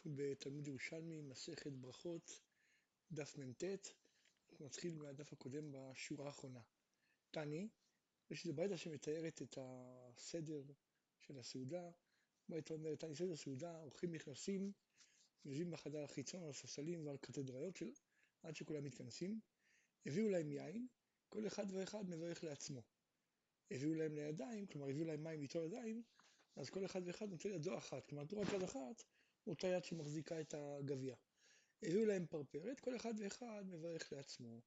אנחנו בתלמוד ירושלמי, מסכת ברכות, דף מ"ט, אנחנו נתחיל מהדף הקודם בשורה האחרונה. תני, יש איזו ברייתא שמתארת את הסדר של הסעודה, ברייתא אומרת, תני סדר סעודה, אורחים נכנסים, יושבים בחדר החיצון על הספסלים ועל קתדריות של... עד שכולם מתכנסים, הביאו להם יין, כל אחד ואחד מברך לעצמו. הביאו להם לידיים, כלומר הביאו להם מים ליטול ידיים, אז כל אחד ואחד נוטל ידו אחת, כלומר תורת יד אחת אותה יד שמחזיקה את הגביע. הביאו להם פרפרת, כל אחד ואחד מברך לעצמו.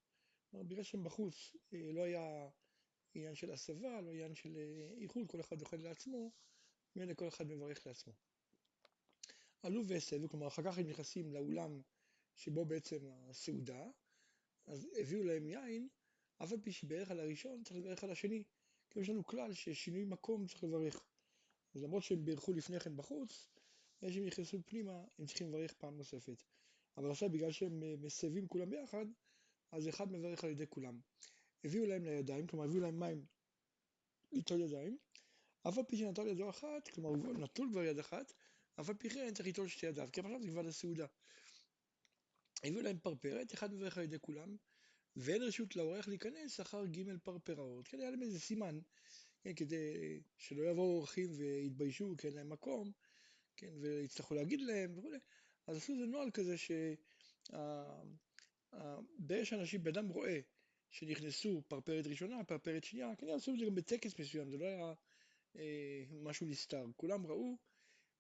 בגלל שהם בחוץ אה, לא היה עניין של הסבה, לא עניין של אה, איחוד, כל אחד אוכל לעצמו, ממילא כל אחד מברך לעצמו. עלו והסבו, כלומר אחר כך הם נכנסים לאולם שבו בעצם הסעודה, אז הביאו להם יין, אף על פי שברך על הראשון צריך לברך על השני. כי יש לנו כלל ששינוי מקום צריך לברך. אז למרות שהם בירכו לפני כן בחוץ, אחרי שהם נכנסו פנימה, הם צריכים לברך פעם נוספת. אבל עכשיו בגלל שהם אה, מסבים כולם ביחד, אז אחד מברך על ידי כולם. הביאו להם לידיים, כלומר הביאו להם מים ליטול ידיים, אף על פי שנטל ידו אחת, כלומר הוא נטול כבר יד אחת, אף על פי כן צריך ליטול שתי ידיו, כי עכשיו זה כבר לסעודה. הביאו להם פרפרת, אחד מברך על ידי כולם, ואין רשות לאורח להיכנס אחר ג' פרפראות. כן, היה להם איזה סימן, כן, כדי שלא יבואו אורחים ויתביישו, כי אין להם מקום, כן, ויצטרכו להגיד להם וכו', אז עשו איזה נוהל כזה שבאש אנשים, בן אדם רואה שנכנסו פרפרת ראשונה, פרפרת שנייה, כנראה עשו את זה גם בטקס מסוים, זה לא היה אה, משהו נסתר, כולם ראו,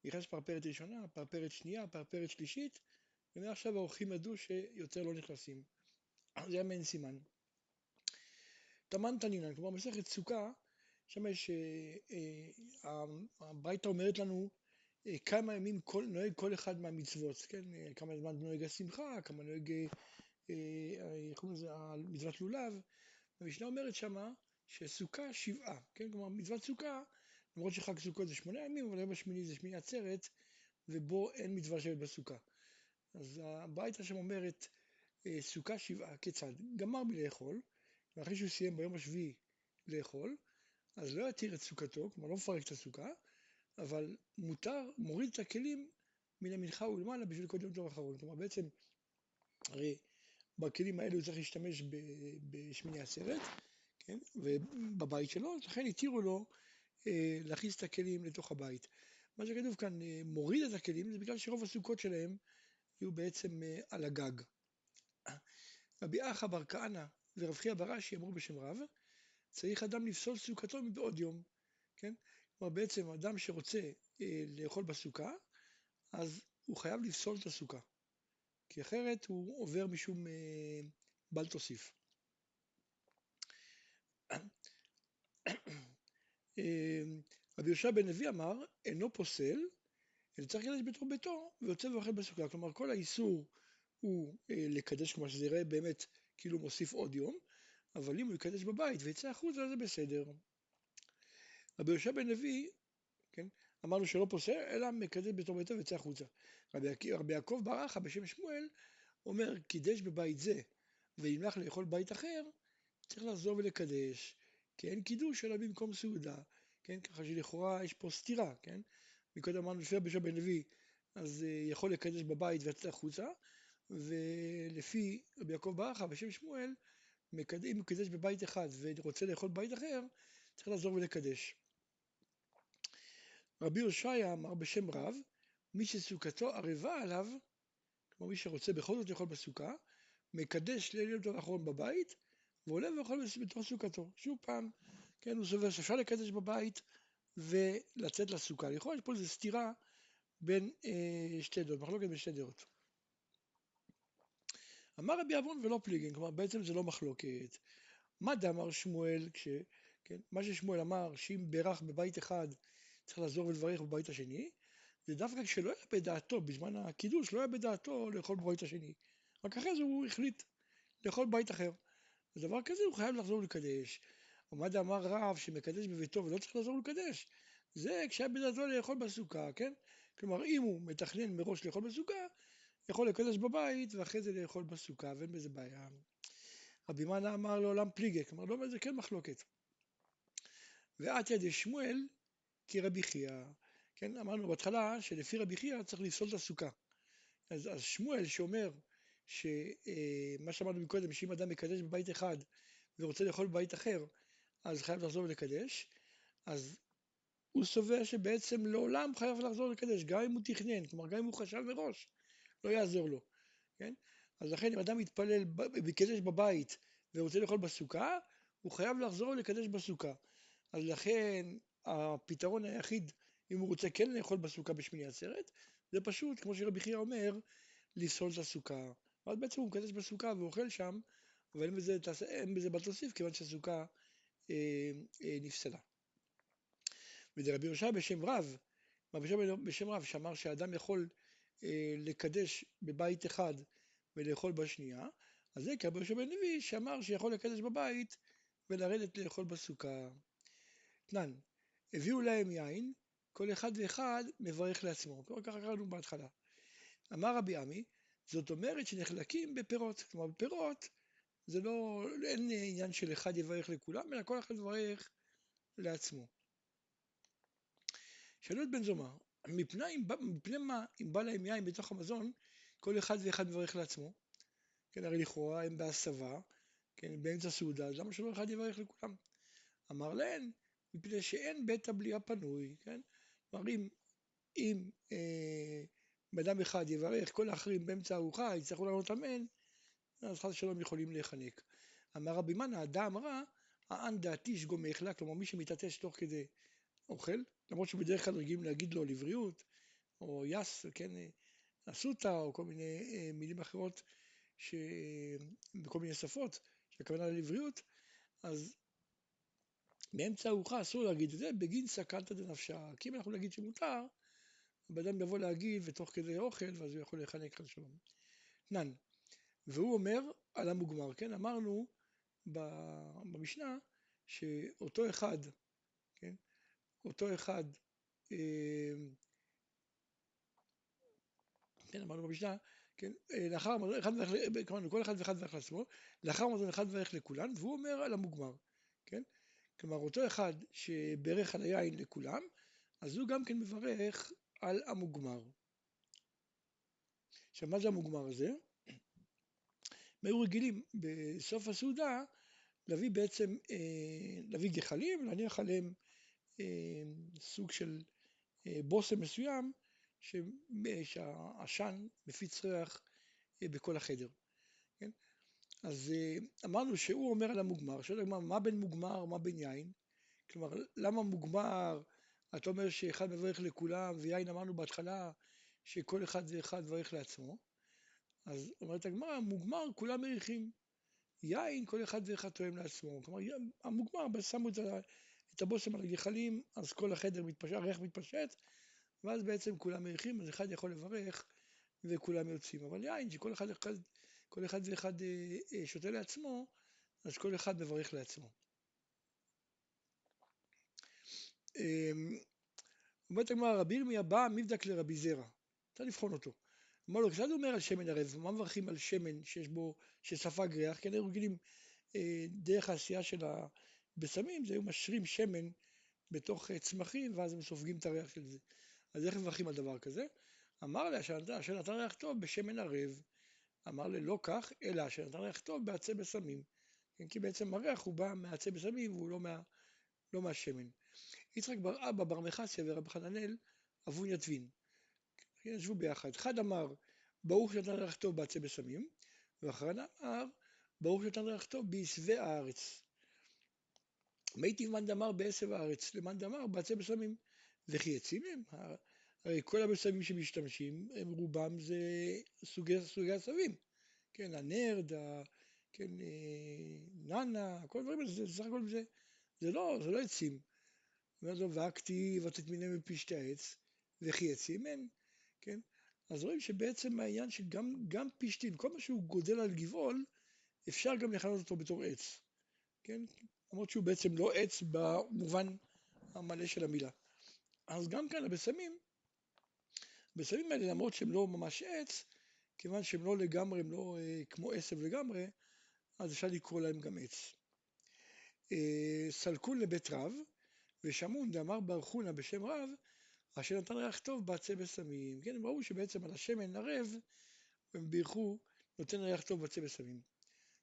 נכנס פרפרת ראשונה, פרפרת שנייה, פרפרת שלישית, ומעכשיו האורחים ידעו שיותר לא נכנסים. זה היה מעין סימן. תמן תנינן, כלומר מסכת סוכה, שם יש, אה, אה, הברייתא אומרת לנו כמה ימים כל, נוהג כל אחד מהמצוות, כן? אה, כמה זמן נוהג השמחה, כמה נוהג, אה, איך קוראים לזה, מצוות לולב. המשנה אומרת שמה שסוכה שבעה, כן? כלומר מצוות סוכה, למרות שחג סוכות זה שמונה ימים, אבל היום השמיני זה שמיני עצרת, ובו אין מצווה שבט בסוכה. אז הברייתא שם אומרת סוכה שבעה, כיצד? גמר מלאכול, ואחרי שהוא סיים ביום השביעי לאכול, אז לא יתיר את סוכתו, כלומר לא מפרק את הסוכה, אבל מותר, מוריד את הכלים מן המנחה ולמעלה בשביל קודם תור אחרון. כלומר בעצם, הרי בכלים האלו צריך להשתמש בשמיני עצרת, כן, ובבית שלו, לכן התירו לו אה, להכניס את הכלים לתוך הבית. מה שכתוב כאן, אה, מוריד את הכלים, זה בגלל שרוב הסוכות שלהם יהיו בעצם אה, על הגג. רבי אחא בר כהנא ורב חייא בראשי אמרו בשם רב, צריך אדם לפסול סוכתו מבעוד יום, כן? כלומר בעצם אדם שרוצה אה, לאכול בסוכה, אז הוא חייב לפסול את הסוכה, כי אחרת הוא עובר משום אה, בל תוסיף. אה, רבי יהושע בן לוי אמר, אינו פוסל, אלא צריך לקדש בתוך ביתו ויוצא ואוכל בסוכה. כלומר, כל האיסור הוא אה, לקדש, כלומר שזה יראה באמת כאילו מוסיף עוד יום, אבל אם הוא יקדש בבית ויצא החוצה זה בסדר. רבי יהושע בן לוי, כן, אמרנו שלא פוסל, אלא מקדש בתור ביתו ויצא החוצה. רבי, רבי יעקב ברכה בשם שמואל אומר, קידש בבית זה ונמלך לאכול בית אחר, צריך לחזור ולקדש, כי אין קידוש אלא במקום סעודה, כן, ככה שלכאורה יש פה סתירה, כן, מקודם אמרנו לפי רבי יהושע בן לוי, אז uh, יכול לקדש בבית ויצא החוצה, ולפי רבי יעקב ברכה בשם שמואל, אם הוא קידש בבית אחד ורוצה לאכול בבית אחר, צריך לחזור ולקדש. רבי הושעיה אמר בשם רב, מי שסוכתו ערבה עליו, כמו מי שרוצה בכל זאת לאכול בסוכה, מקדש ליל יום האחרון בבית, ועולה ואוכל בתוך סוכתו. שוב פעם, כן, הוא סובר שאפשר לקדש בבית ולצאת לסוכה. לכאורה יש פה איזו סתירה בין אה, שתי דעות, מחלוקת בין שתי דעות. אמר רבי אבון ולא פליגין, כלומר בעצם זה לא מחלוקת. מה דאמר שמואל, כש, כן, מה ששמואל אמר, שאם בירך בבית אחד צריך לחזור ולברך בבית השני, זה דווקא כשלא היה בדעתו, בזמן הקידוש, לא היה בדעתו לאכול בבית השני. רק אחרי זה הוא החליט לאכול בבית אחר. ודבר כזה הוא חייב לחזור ולקדש. עמד אמר רב שמקדש בביתו ולא צריך לחזור ולקדש. זה כשהיה בדעתו לאכול בסוכה, כן? כלומר, אם הוא מתכנן מראש לאכול בסוכה, יכול לקדש בבית ואחרי זה לאכול בסוכה, ואין בזה בעיה. רבי מנה אמר לעולם פליגה, כלומר, לא, זה כן מחלוקת. ואת ידי שמואל כרבי חייא. כן, אמרנו בהתחלה שלפי רבי חייא צריך לפסול את הסוכה. אז, אז שמואל שאומר שמה שאמרנו מקודם, שאם אדם מקדש בבית אחד ורוצה לאכול בבית אחר, אז חייב לחזור ולקדש, אז הוא סובר שבעצם לעולם חייב לחזור לקדש, גם אם הוא תכנן, כלומר גם אם הוא חשב מראש, לא יעזור לו, כן? אז לכן אם אדם מתפלל, מקדש בבית ורוצה לאכול בסוכה, הוא חייב לחזור לקדש בסוכה. אז לכן הפתרון היחיד, אם הוא רוצה כן לאכול בסוכה בשמיני עצרת, זה פשוט, כמו שרבי חייא אומר, לפסול את הסוכה. ואז בעצם הוא מקדש בסוכה ואוכל שם, אבל אין בזה, אין בזה בת תוסיף, כיוון שהסוכה אה, אה, נפסלה. ודרבי יהושע בשם רב, רבי יהושע בשם רב, שאמר שאדם יכול אה, לקדש בבית אחד ולאכול בשנייה, אז זה כרבי יהושע בן לוי שאמר שיכול לקדש בבית ולרדת לאכול בסוכה. תנן, הביאו להם יין, כל אחד ואחד מברך לעצמו, ככה קראנו בהתחלה. אמר רבי עמי, זאת אומרת שנחלקים בפירות, כלומר בפירות זה לא, אין עניין של אחד יברך לכולם, אלא כל אחד יברך לעצמו. שאלו את בן זומא, מפני, מפני מה אם בא להם יין בתוך המזון, כל אחד ואחד מברך לעצמו? כן, הרי לכאורה הם בהסבה, כן, באמצע סעודה, אז למה שלא אחד יברך לכולם? אמר להן, מפני שאין בית הבליעה פנוי, כן? כלומר, אם, אם אה, בן אחד יברך, כל האחרים באמצע הארוחה יצטרכו לענות אמן, אז חס ושלום יכולים להיחנק. אמר רבי מנא, הדם רע, האן דעתי שגומך לה, כלומר מי שמתעטש תוך כדי אוכל, למרות שבדרך כלל רגילים להגיד לו לבריאות, או יס, כן, אסותא, או כל מיני אה, מילים אחרות, ש... בכל מיני שפות, שהכוונה לבריאות, אז באמצע הארוחה אסור להגיד את זה, בגין סכנתא דנפשה. כי אם אנחנו נגיד שמותר, הבן יבוא להגיד ותוך כדי אוכל, ואז הוא יכול להיחנק חד שלום. תנן, והוא אומר על המוגמר, כן? אמרנו במשנה שאותו אחד, כן? אותו אחד, אה, כן, אמרנו במשנה, כן, אה, לאחר מזון אחד ואיך, כלומר, כל אחד ואחד ואיך לעצמו, לאחר מזון אחד ואיך לכולן, והוא אומר על המוגמר, כן? כלומר, אותו אחד שברך על היין לכולם, אז הוא גם כן מברך על המוגמר. עכשיו, מה זה המוגמר הזה? הם היו רגילים בסוף הסעודה להביא בעצם, אה, להביא גחלים, להניח עליהם אה, סוג של אה, בושם מסוים שהעשן מפיץ ריח בכל החדר. כן? אז אמרנו שהוא אומר על המוגמר, שואל הגמרא, מה בין מוגמר, מה בין יין? כלומר, למה מוגמר, אתה אומר שאחד מברך לכולם, ויין אמרנו בהתחלה שכל אחד ואחד מברך לעצמו. אז אומרת הגמרא, מוגמר כולם מריחים. יין כל אחד ואחד תואם לעצמו. כלומר, המוגמר, שמו את, את הבושם על הגחלים, אז כל החדר מתפשט, הריח מתפשט, ואז בעצם כולם מריחים, אז אחד יכול לברך וכולם יוצאים. אבל יין, שכל אחד, אחד, כל אחד ואחד אה, אה, שותה לעצמו, אז כל אחד מברך לעצמו. אמ, אומרת הגמרא, רבי ירמיה בא מבדק לרבי זרע, צריך לבחון אותו. אמר לו, כשאתה אומר על שמן ערב, מה מברכים על שמן שיש בו, שספג ריח? כי אנחנו רגילים אה, דרך העשייה של הבשמים, זה היו משרים שמן בתוך צמחים, ואז הם סופגים את הריח של זה. אז איך מברכים על דבר כזה? אמר לה אשר נתן ריח טוב בשמן ערב. אמר לה לא כך, אלא אשר נתן ריח טוב בעצי בשמים. כן, כי בעצם הריח הוא בא מעצי בשמים והוא לא, מה, לא מהשמן. יצחק בר אבא בר מחסיה ורבי חננאל אבו יתבין. ישבו ביחד. אחד אמר, ברוך שנתן ריח טוב בעצי בשמים, ואחרן אמר, ברוך שנתן ריח טוב בעשבי הארץ. מי מאן דאמר בעשב הארץ, למאן דאמר בעצי בשמים. וכי עצים הם? הרי כל הבשמים שמשתמשים, הם רובם זה סוגי, סוגי עשבים. כן, הנרד, ה, כן, אה, נאנה, כל הדברים האלה, זה סך הכל זה, זה לא, זה לא עצים. אומר לו, והכתיב ותטמיני מפשתי העץ, וכי עצים הם, כן? אז רואים שבעצם העניין שגם פשתים, כל מה שהוא גודל על גבעול, אפשר גם לכנות אותו בתור עץ, כן? למרות שהוא בעצם לא עץ במובן המלא של המילה. אז גם כאן הבשמים, הבשמים האלה למרות שהם לא ממש עץ, כיוון שהם לא לגמרי, הם לא אה, כמו עשב לגמרי, אז אפשר לקרוא להם גם עץ. אה, סלקון לבית רב, ושמון דאמר בר חונה בשם רב, אשר נתן ריח טוב בעצי בשמים. כן, הם ראו שבעצם על השמן ערב והם בירכו, נותן ריח טוב בצא בסמים.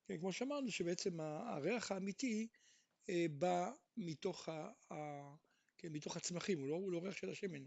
כן, כמו שאמרנו, שבעצם הריח האמיתי אה, בא מתוך, ה, ה, כן, מתוך הצמחים, הוא לא, הוא לא ריח של השמן.